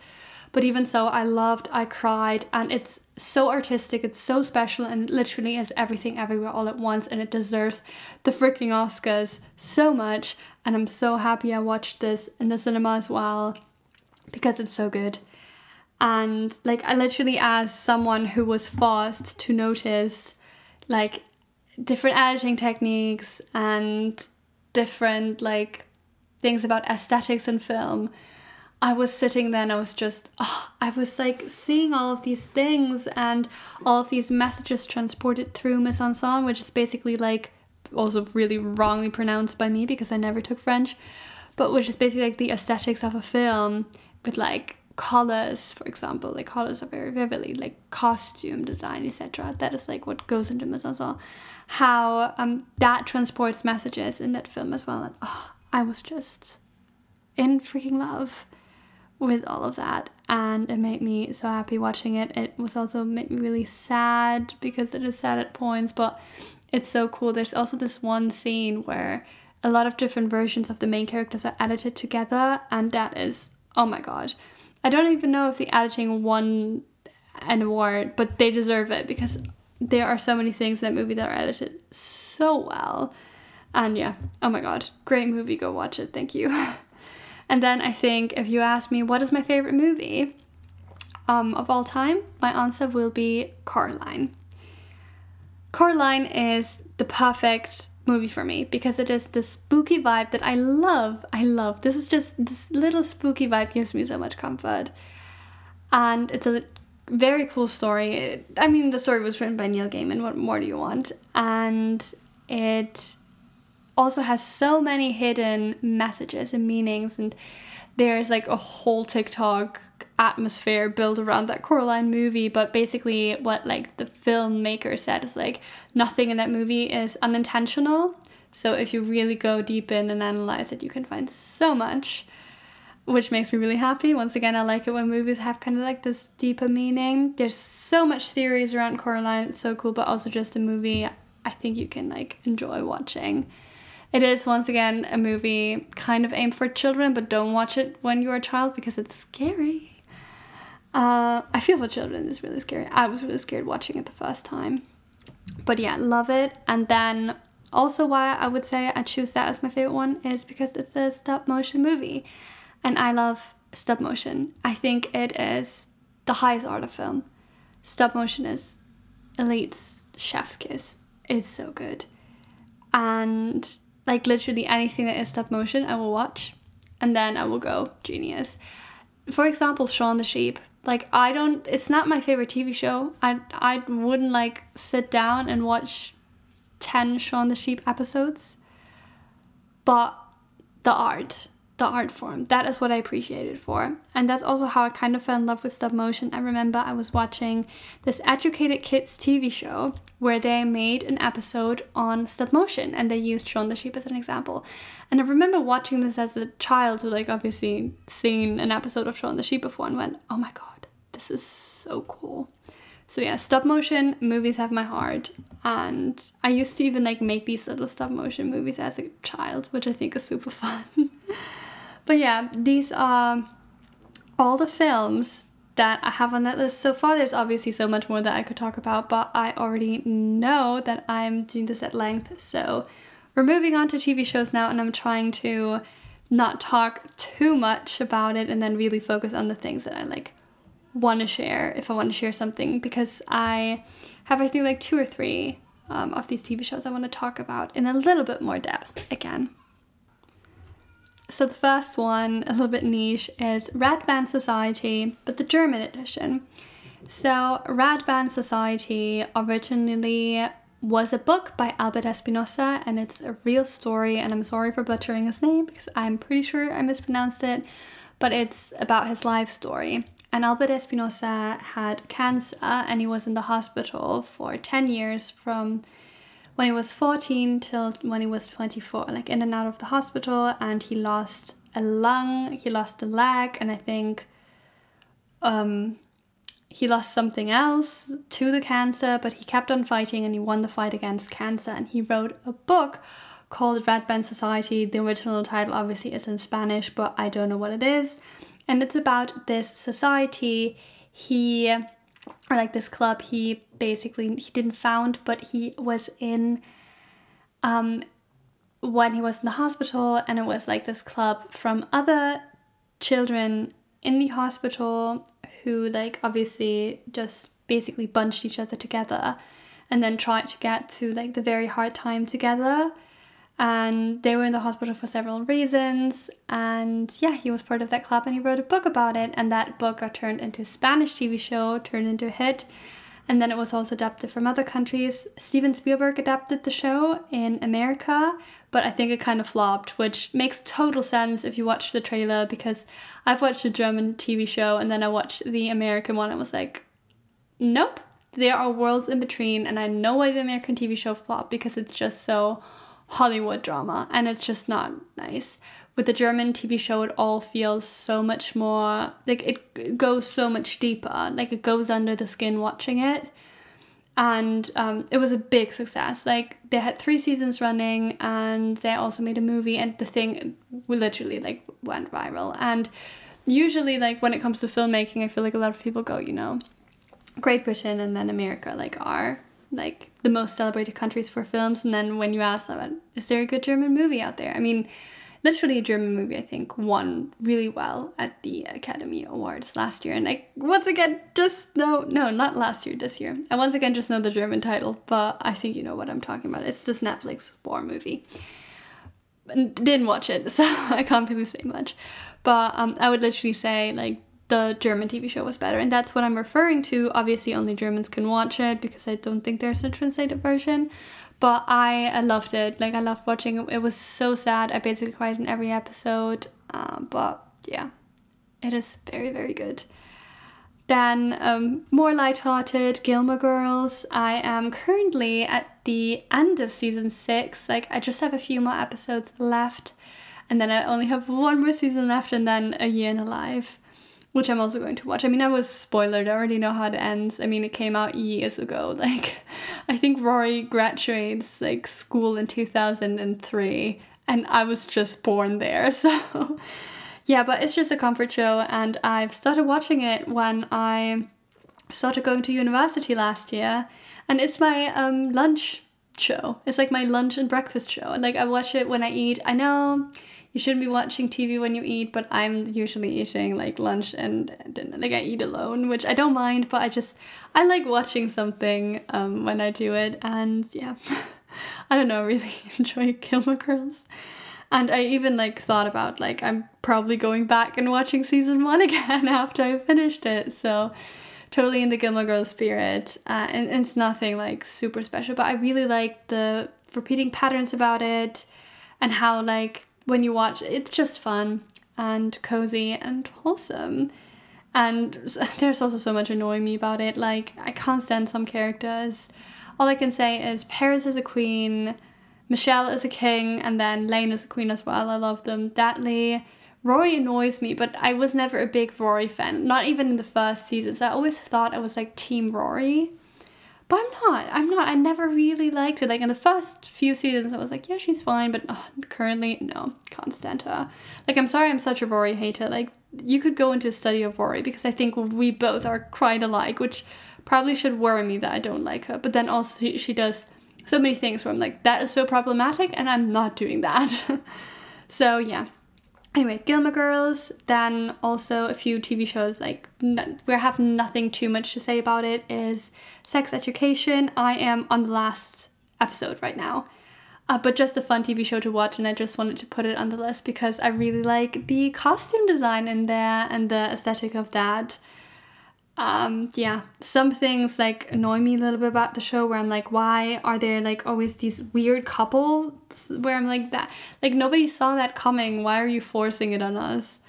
But even so, I loved, I cried, and it's so artistic, it's so special, and literally is everything everywhere all at once, and it deserves the freaking Oscars so much. And I'm so happy I watched this in the cinema as well because it's so good. And like, I literally, as someone who was forced to notice like different editing techniques and different like things about aesthetics in film. I was sitting there and I was just, oh, I was like seeing all of these things and all of these messages transported through mise en scène, which is basically like also really wrongly pronounced by me because I never took French, but which is basically like the aesthetics of a film with like colors, for example. Like colors are very vividly, like costume design, etc. That is like what goes into mise. How um, that transports messages in that film as well. And oh, I was just in freaking love with all of that and it made me so happy watching it it was also made me really sad because it is sad at points but it's so cool there's also this one scene where a lot of different versions of the main characters are edited together and that is oh my god i don't even know if the editing won an award but they deserve it because there are so many things in that movie that are edited so well and yeah oh my god great movie go watch it thank you And then I think if you ask me what is my favorite movie um, of all time, my answer will be Coraline. Coraline is the perfect movie for me because it is the spooky vibe that I love. I love. This is just this little spooky vibe gives me so much comfort. And it's a very cool story. I mean, the story was written by Neil Gaiman. What more do you want? And it also has so many hidden messages and meanings and there's like a whole TikTok atmosphere built around that Coraline movie, but basically what like the filmmaker said is like nothing in that movie is unintentional. So if you really go deep in and analyze it, you can find so much, which makes me really happy. Once again, I like it when movies have kind of like this deeper meaning. There's so much theories around Coraline, it's so cool, but also just a movie I think you can like enjoy watching. It is once again a movie kind of aimed for children, but don't watch it when you're a child because it's scary. Uh, I feel for children is really scary. I was really scared watching it the first time. But yeah, love it. And then also why I would say I choose that as my favorite one is because it's a stop motion movie. And I love stop motion. I think it is the highest art of film. Stop motion is elite's chef's kiss. It's so good. And like literally anything that is stop motion, I will watch and then I will go genius. For example, Shaun the Sheep. Like I don't it's not my favorite TV show. I I wouldn't like sit down and watch 10 Shaun the Sheep episodes. But the art the art form. That is what I appreciate it for. And that's also how I kind of fell in love with stop motion. I remember I was watching this Educated Kids TV show where they made an episode on stop motion and they used Shaun the Sheep as an example. And I remember watching this as a child who like obviously seen an episode of Shaun the Sheep before and went, oh my god, this is so cool. So yeah, stop motion movies have my heart. And I used to even like make these little stop motion movies as a child, which I think is super fun. But yeah, these are all the films that I have on that list so far. There's obviously so much more that I could talk about, but I already know that I'm doing this at length. So we're moving on to TV shows now, and I'm trying to not talk too much about it and then really focus on the things that I like want to share if I want to share something because I have I think like two or three um, of these TV shows I want to talk about in a little bit more depth again. So the first one, a little bit niche, is Red Band Society, but the German edition. So Red Band Society originally was a book by Albert Espinosa, and it's a real story. And I'm sorry for butchering his name because I'm pretty sure I mispronounced it, but it's about his life story. And Albert Espinosa had cancer, and he was in the hospital for 10 years from when he was 14 till when he was 24, like in and out of the hospital. And he lost a lung, he lost a leg, and I think um, he lost something else to the cancer, but he kept on fighting and he won the fight against cancer. And he wrote a book called Red Band Society. The original title obviously is in Spanish, but I don't know what it is. And it's about this society he, or like this club he basically, he didn't found, but he was in um, when he was in the hospital. And it was like this club from other children in the hospital who like obviously just basically bunched each other together and then tried to get to like the very hard time together and they were in the hospital for several reasons. And yeah he was part of that club and he wrote a book about it. And that book got turned into a spanish tv show turned into a hit. And then it was also adapted from other countries. Steven spielberg adapted the show in america but I think it kind of flopped, which makes total sense if you watch the trailer because I've watched a German TV show and then I watched the American one and was like, nope, there are worlds in between, and I know why the American TV show flopped because it's just so Hollywood drama and it's just not nice. With the German TV show, it all feels so much more like it goes so much deeper, like it goes under the skin watching it and um, it was a big success. Like they had three seasons running, and they also made a movie, and the thing literally like went viral. And usually, like when it comes to filmmaking, I feel like a lot of people go, you know, Great Britain and then America, like are like the most celebrated countries for films. And then when you ask them, is there a good German movie out there? I mean, literally a German movie, I think, won really well at the Academy Awards last year. And I once again just know no, not last year, this year. I once again just know the German title, but I think you know what I'm talking about. It's this Netflix war movie. Didn't watch it, so I can't really say much. But um, I would literally say like the German TV show was better, and that's what I'm referring to. Obviously, only Germans can watch it because I don't think there's a translated version but I, I loved it. Like I loved watching it. It was so sad. I basically cried in every episode. Uh, but yeah, it is very very good. Then um, more light-hearted Gilmore Girls. I am currently at the end of season six. Like I just have a few more episodes left, and then I only have one more season left, and then a year in a life which I'm also going to watch. I mean, I was spoiled. I already know how it ends. I mean, it came out years ago. Like, I think Rory graduates like school in 2003, and I was just born there. So, yeah, but it's just a comfort show, and I've started watching it when I started going to university last year, and it's my um, lunch show. It's like my lunch and breakfast show. Like, I watch it when I eat. I know you shouldn't be watching TV when you eat, but I'm usually eating like lunch and dinner. Like I eat alone, which I don't mind, but I just I like watching something um, when I do it, and yeah, I don't know, really enjoy Gilmore Girls. And I even like thought about like I'm probably going back and watching season one again after I finished it. So totally in the Gilmore Girls spirit. Uh, and it's nothing like super special, but I really like the repeating patterns about it and how like when you watch it's just fun and cozy and wholesome. And there's also so much annoying me about it. Like, I can't stand some characters. All I can say is Paris is a queen, Michelle is a king, and then Lane is a queen as well. I love them. Dudley. Rory annoys me, but I was never a big Rory fan. Not even in the first seasons. I always thought I was like Team Rory. But I'm not. I'm not. I never really liked it. Like in the first few seasons, I was like, yeah, she's fine. But oh, currently, no, can't stand her. Like, I'm sorry I'm such a Rory hater. Like, you could go into a study of Rory because I think we both are quite alike, which probably should worry me that I don't like her. But then also, she, she does so many things where I'm like, that is so problematic, and I'm not doing that. so, yeah. Anyway, Gilmore Girls, then also a few TV shows like we have nothing too much to say about it is Sex Education. I am on the last episode right now. Uh, but just a fun TV show to watch, and I just wanted to put it on the list because I really like the costume design in there and the aesthetic of that. Um yeah some things like annoy me a little bit about the show where i'm like why are there like always these weird couples where i'm like that? Like nobody saw that coming. Why are you forcing it on us?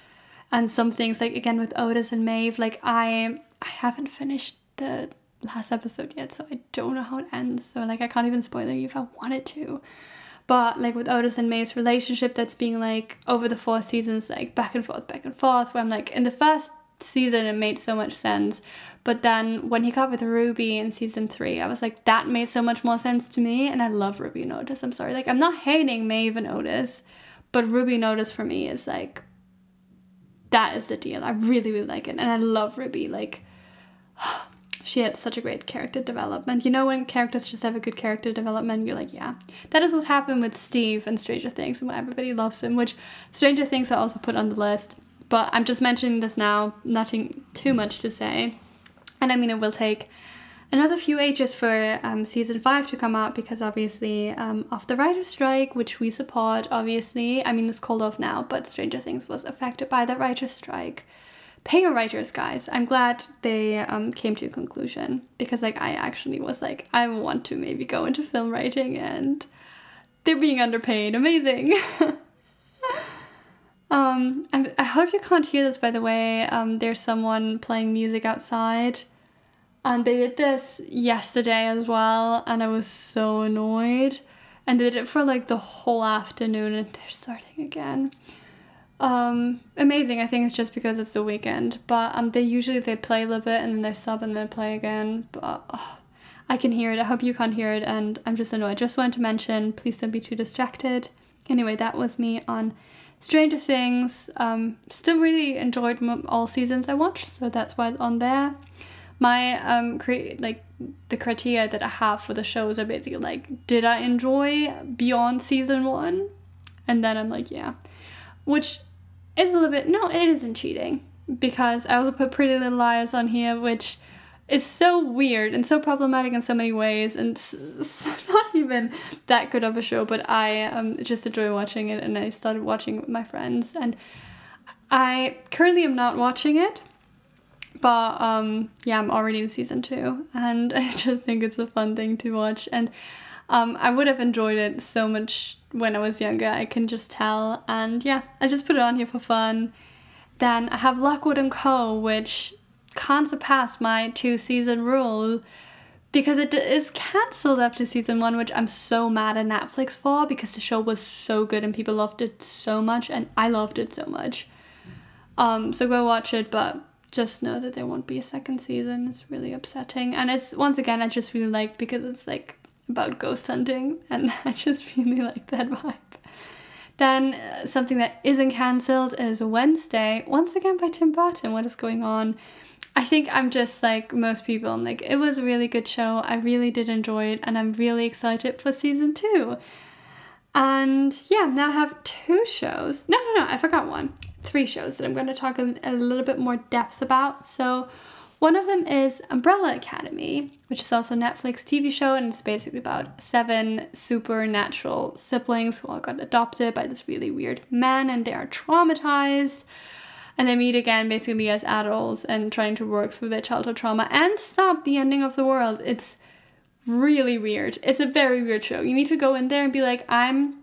And some things like again with otis and maeve like i i haven't finished the last episode yet so i don't know how it ends. So like i can't even spoil it if i wanted to. But like with Otis and Maeve's relationship that's being like over the four seasons like back and forth back and forth where I'm like in the first season it made so much sense. But then when he got with ruby in season three i was like that made so much more sense to me and i love ruby and otis i'm sorry. Like i'm not hating maeve and otis but ruby and otis for me is like that is the deal. I really really like it and i love ruby like she had such a great character development. You know when characters just have a good character development you're like yeah. That is what happened with steve and stranger things and why everybody loves him which stranger things i also put on the list but I'm just mentioning this now, nothing too much to say. And I mean, it will take another few ages for um, season five to come out because obviously um, of the writer's strike, which we support, obviously. I mean, it's called off now, but Stranger Things was affected by the writer's strike. Pay your writers, guys. I'm glad they um, came to a conclusion because, like, I actually was like, I want to maybe go into film writing and they're being underpaid. Amazing. Um, I, I hope you can't hear this, by the way. Um, there's someone playing music outside. And they did this yesterday as well, and I was so annoyed. And they did it for like the whole afternoon, and they're starting again. Um, amazing. I think it's just because it's the weekend, but um, they usually they play a little bit and then they stop and then play again. But oh, I can hear it. I hope you can't hear it, and I'm just annoyed. Just wanted to mention, please don't be too distracted. Anyway, that was me on Stranger Things, um, still really enjoyed all seasons I watched, so that's why it's on there. My um, cre- like the criteria that I have for the shows are basically like, did I enjoy beyond season one? And then I'm like, yeah, which is a little bit no, it isn't cheating because I also put Pretty Little Liars on here, which it's so weird and so problematic in so many ways and it's, not even that good of a show but i um, just enjoy watching it and i started watching with my friends and i currently am not watching it but um, yeah i'm already in season two and i just think it's a fun thing to watch and um, i would have enjoyed it so much when i was younger i can just tell and yeah i just put it on here for fun. Then i have lockwood and co which can't surpass my two season rule because it is cancelled after season one, which I'm so mad at Netflix for because the show was so good and people loved it so much, and I loved it so much. Um, so go watch it, but just know that there won't be a second season. It's really upsetting, and it's once again I just really like because it's like about ghost hunting, and I just really like that vibe. Then uh, something that isn't cancelled is Wednesday, once again by Tim Burton. What is going on? I think I'm just like most people. I'm like, it was a really good show. I really did enjoy it, and I'm really excited for season two. And yeah, now I have two shows. No, no, no, I forgot one. Three shows that I'm going to talk a, a little bit more depth about. So, one of them is Umbrella Academy, which is also a Netflix TV show, and it's basically about seven supernatural siblings who all got adopted by this really weird man, and they are traumatized and they meet again basically as adults and trying to work through their childhood trauma and stop the ending of the world. It's really weird. It's a very weird show. You need to go in there and be like, I'm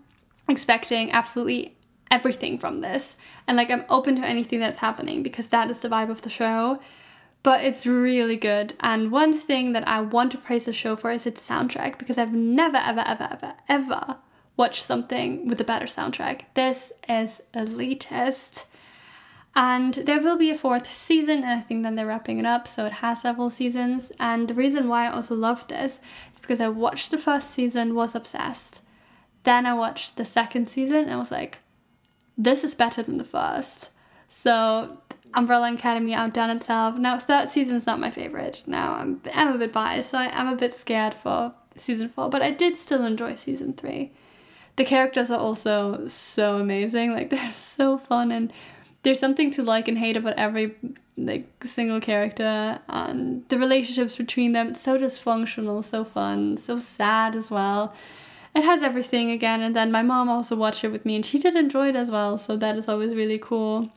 expecting absolutely everything from this. And like, I'm open to anything that's happening because that is the vibe of the show. But it's really good. And one thing that I want to praise the show for is its soundtrack because I've never, ever, ever, ever, ever watched something with a better soundtrack. This is elitist. And there will be a fourth season, and I think then they're wrapping it up, so it has several seasons. And the reason why I also love this is because I watched the first season, was obsessed. Then I watched the second season, and I was like, this is better than the first. So Umbrella Academy outdone itself. Now, third season is not my favorite. Now, I'm, I'm a bit biased, so I, am a bit scared for season four, but I did still enjoy season three. The characters are also so amazing. Like, they're so fun and there's something to like and hate about every like single character and the relationships between them. It's so dysfunctional, so fun, so sad as well. It has everything again, and then my mom also watched it with me and she did enjoy it as well, so that is always really cool.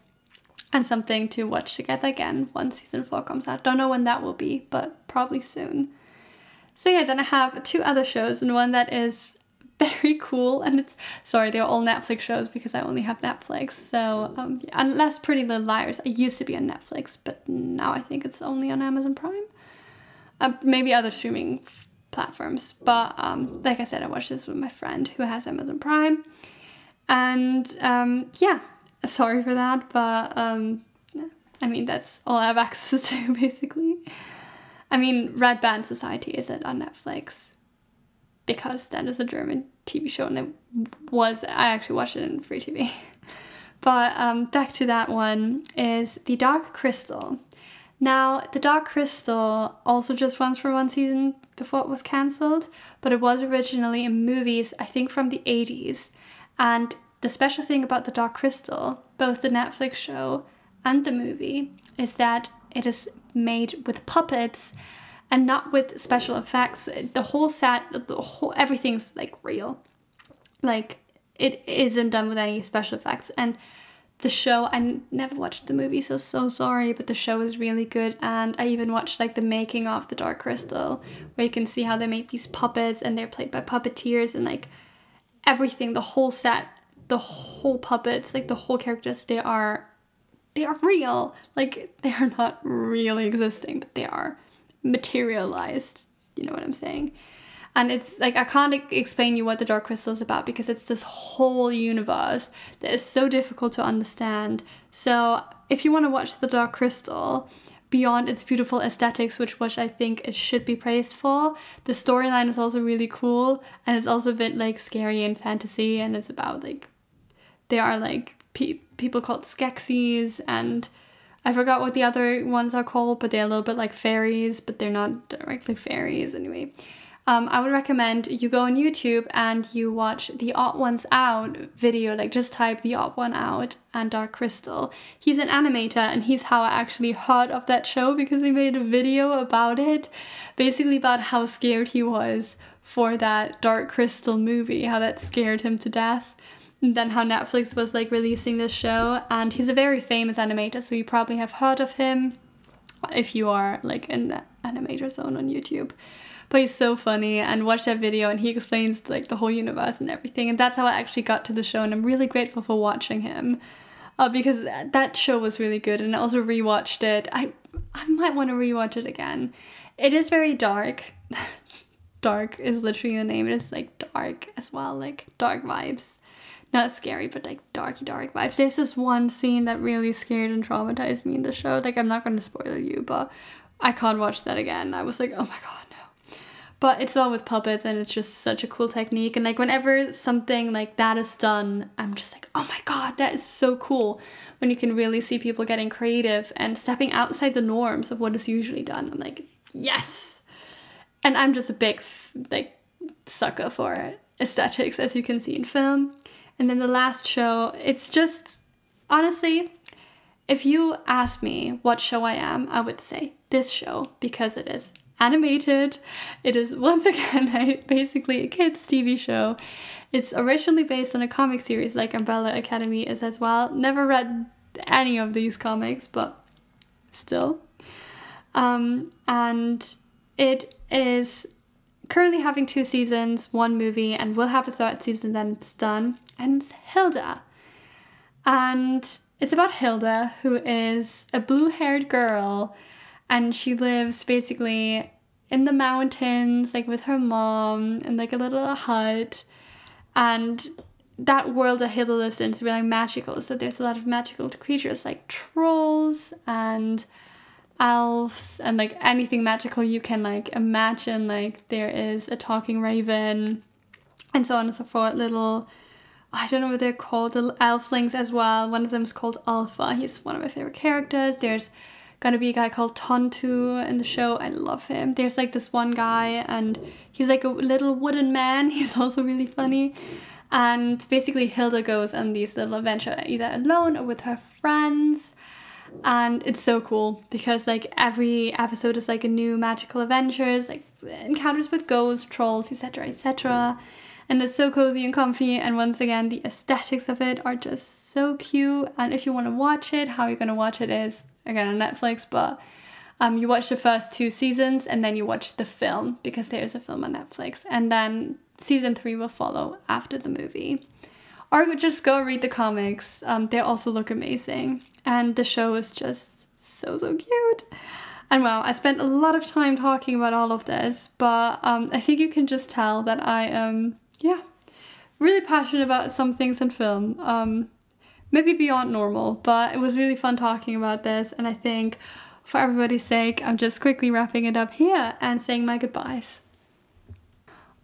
And something to watch together again once season four comes out. Don't know when that will be, but probably soon. So yeah, then I have two other shows and one that is very cool and it's sorry they're all Netflix shows because I only have Netflix. So um, yeah, unless Pretty Little Liars, I used to be on Netflix, but now I think it's only on Amazon Prime. Uh, maybe other streaming f- platforms, but um, like I said, I watched this with my friend who has Amazon Prime, and um, yeah, sorry for that, but um, I mean that's all I have access to basically. I mean, Red Band Society isn't on Netflix because that is a German TV show and it was I actually watched it in free TV. but um, back to that one is The Dark Crystal. Now, The Dark Crystal also just runs for one season before it was cancelled, but it was originally in movies, I think from the 80s. And the special thing about The Dark Crystal, both the Netflix show and the movie, is that it is made with puppets and not with special effects. The whole set, the whole everything's like real. Like it isn't done with any special effects and the show I never watched the movie so so sorry but the show is really good and I even watched like the making of the Dark Crystal where you can see how they make these puppets and they're played by puppeteers and like everything the whole set the whole puppets like the whole characters they are they are real. Like they are not really existing but they are materialized. You know what I'm saying? And it's like I can't explain you what the Dark Crystal is about because it's this whole universe that is so difficult to understand. So if you want to watch the Dark Crystal, beyond its beautiful aesthetics, which which I think it should be praised for, the storyline is also really cool and it's also a bit like scary and fantasy and it's about like they are like pe- people called Skeksis and I forgot what the other ones are called, but they're a little bit like fairies, but they're not directly fairies anyway um, I would recommend you go on YouTube and you watch the Odd Ones Out video. Like just type the Odd One Out and Dark Crystal. He's an animator and he's how I actually heard of that show because he made a video about it, basically about how scared he was for that Dark Crystal movie, how that scared him to death. Then how Netflix was like releasing this show, and he's a very famous animator, so you probably have heard of him if you are like in the animator zone on YouTube. But he's so funny and watch that video and he explains like the whole universe and everything. And that's how I actually got to the show and I'm really grateful for watching him. Uh, because that show was really good and I also rewatched it. I I might want to rewatch it again. It is very dark. Dark is literally the name. It is like dark as well like dark vibes not scary but like darky dark vibes. There's this one scene that really scared and traumatized me in the show. Like I'm not to spoil you but I can't watch that again. I was like oh my god no. but it's all with puppets and it's just such a cool technique. And like whenever something like that is done i'm just like oh my god that is so cool. When you can really see people getting creative and stepping outside the norms of what is usually done. I'm like yes. And i'm just a big like sucker for aesthetics as you can see in film and then the last show it's just honestly if you ask me what show i am i would say this show because it is animated. It is once again basically a kids' TV show. It's originally based on a comic series like Umbrella Academy is as well. Never read any of these comics, but still. Um, and it is currently having two seasons, one movie, and we'll have a third season then it's done. And it's Hilda. And it's about Hilda, who is a blue haired girl and she lives basically in the mountains like with her mom in like a little hut and that world that Hilda lives in is really magical so there's a lot of magical creatures like trolls and elves and like anything magical you can like imagine like there is a talking raven and so on and so forth little I don't know what they're called, little elflings as well. One of them is called Alfur. He's one of my favorite characters. There's gonna be a guy called Tontu in the show. I love him. There's like this one guy, and he's like a little wooden man. He's also really funny. And basically, Hilda goes on these little adventure either alone or with her friends. And it's so cool because like every episode is like a new magical adventures, like encounters with ghosts, trolls, etc., etc. And it's so cozy and comfy. And once again, the aesthetics of it are just so cute. And if you want to watch it, how you're going to watch it is again on Netflix, but um, you watch the first two seasons and then you watch the film because there's a film on Netflix. And then season three will follow after the movie. Or just go read the comics. Um, they also look amazing. And the show is just so, so cute. And wow, I spent a lot of time talking about all of this, but um, I think you can just tell that I am, yeah, really passionate about some things in film. Um, maybe beyond normal, but it was really fun talking about this. And I think for everybody's sake, I'm just quickly wrapping it up here and saying my goodbyes.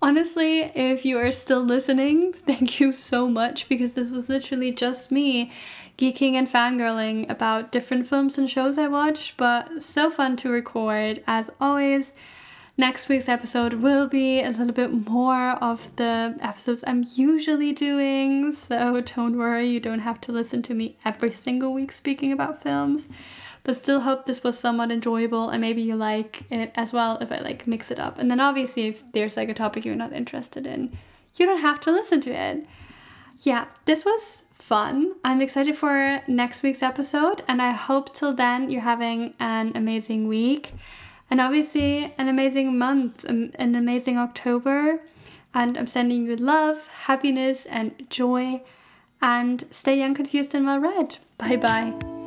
Honestly, if you are still listening, thank you so much because this was literally just me geeking and fangirling about different films and shows I watched, but so fun to record. As always, next week's episode will be a little bit more of the episodes I'm usually doing, so don't worry, you don't have to listen to me every single week speaking about films. But still hope this was somewhat enjoyable and maybe you like it as well if I like mix it up. And then obviously if there's like a topic you're not interested in, you don't have to listen to it. Yeah, this was fun. I'm excited for next week's episode, and I hope till then you're having an amazing week and obviously an amazing month, um, an amazing October. And I'm sending you love, happiness, and joy. And stay young, confused, and well read. Bye bye.